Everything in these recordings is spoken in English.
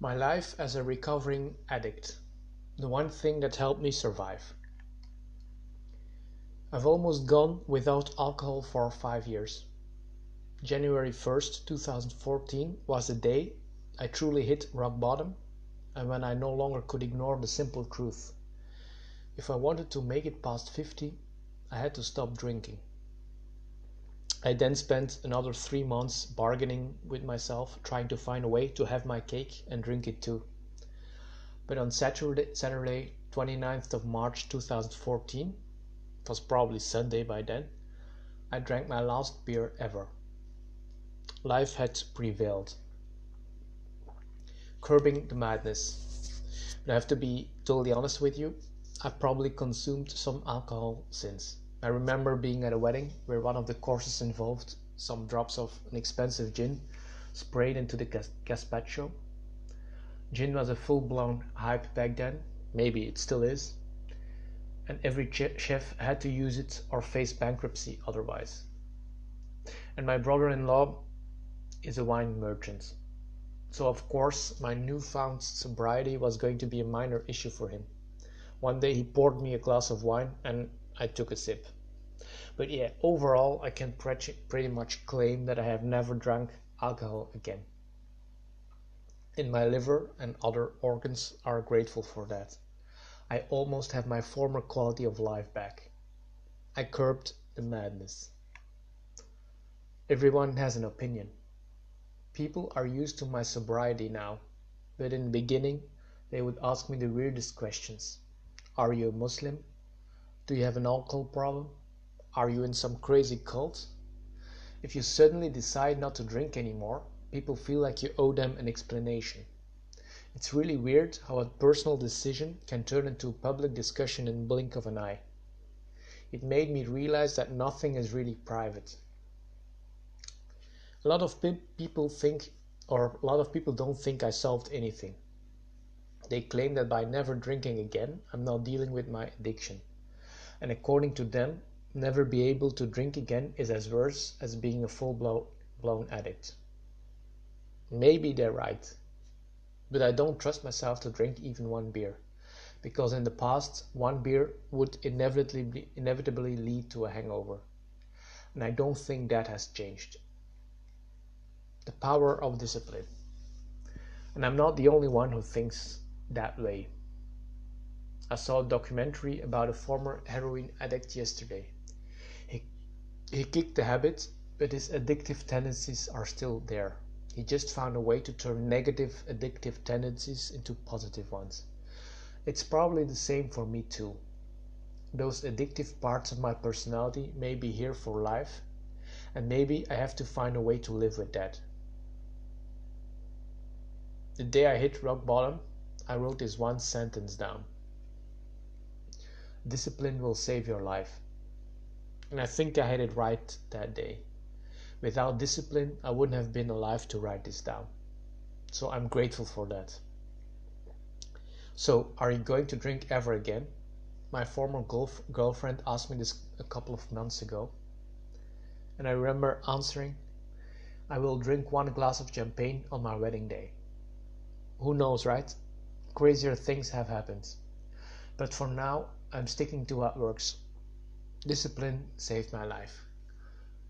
My life as a recovering addict. The one thing that helped me survive. I've almost gone without alcohol for five years. January 1st, 2014 was the day I truly hit rock bottom and when I no longer could ignore the simple truth. If I wanted to make it past 50, I had to stop drinking. I then spent another three months bargaining with myself, trying to find a way to have my cake and drink it too. But on Saturday, Saturday 29th of March 2014, it was probably Sunday by then, I drank my last beer ever. Life had prevailed. Curbing the madness. But I have to be totally honest with you, I've probably consumed some alcohol since. I remember being at a wedding where one of the courses involved some drops of an expensive gin sprayed into the gazpacho. Gin was a full blown hype back then, maybe it still is, and every chef had to use it or face bankruptcy otherwise. And my brother in law is a wine merchant, so of course my newfound sobriety was going to be a minor issue for him. One day he poured me a glass of wine and I took a sip. But yeah, overall, I can pretty much claim that I have never drunk alcohol again. And my liver and other organs are grateful for that. I almost have my former quality of life back. I curbed the madness. Everyone has an opinion. People are used to my sobriety now, but in the beginning, they would ask me the weirdest questions. Are you a Muslim? Do you have an alcohol problem? Are you in some crazy cult? If you suddenly decide not to drink anymore, people feel like you owe them an explanation. It's really weird how a personal decision can turn into a public discussion in blink of an eye. It made me realize that nothing is really private. A lot of pe- people think, or a lot of people don't think I solved anything. They claim that by never drinking again, I'm not dealing with my addiction and according to them, never be able to drink again is as worse as being a full blown addict. Maybe they're right, but I don't trust myself to drink even one beer, because in the past, one beer would inevitably, inevitably lead to a hangover, and I don't think that has changed. The power of discipline. And I'm not the only one who thinks that way. I saw a documentary about a former heroin addict yesterday. He, he kicked the habit, but his addictive tendencies are still there. He just found a way to turn negative addictive tendencies into positive ones. It's probably the same for me too. Those addictive parts of my personality may be here for life, and maybe I have to find a way to live with that. The day I hit rock bottom, I wrote this one sentence down. Discipline will save your life. And I think I had it right that day. Without discipline, I wouldn't have been alive to write this down. So I'm grateful for that. So, are you going to drink ever again? My former golf girlfriend asked me this a couple of months ago. And I remember answering, I will drink one glass of champagne on my wedding day. Who knows, right? Crazier things have happened. But for now, I'm sticking to what works. Discipline saved my life.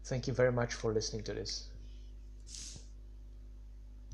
Thank you very much for listening to this.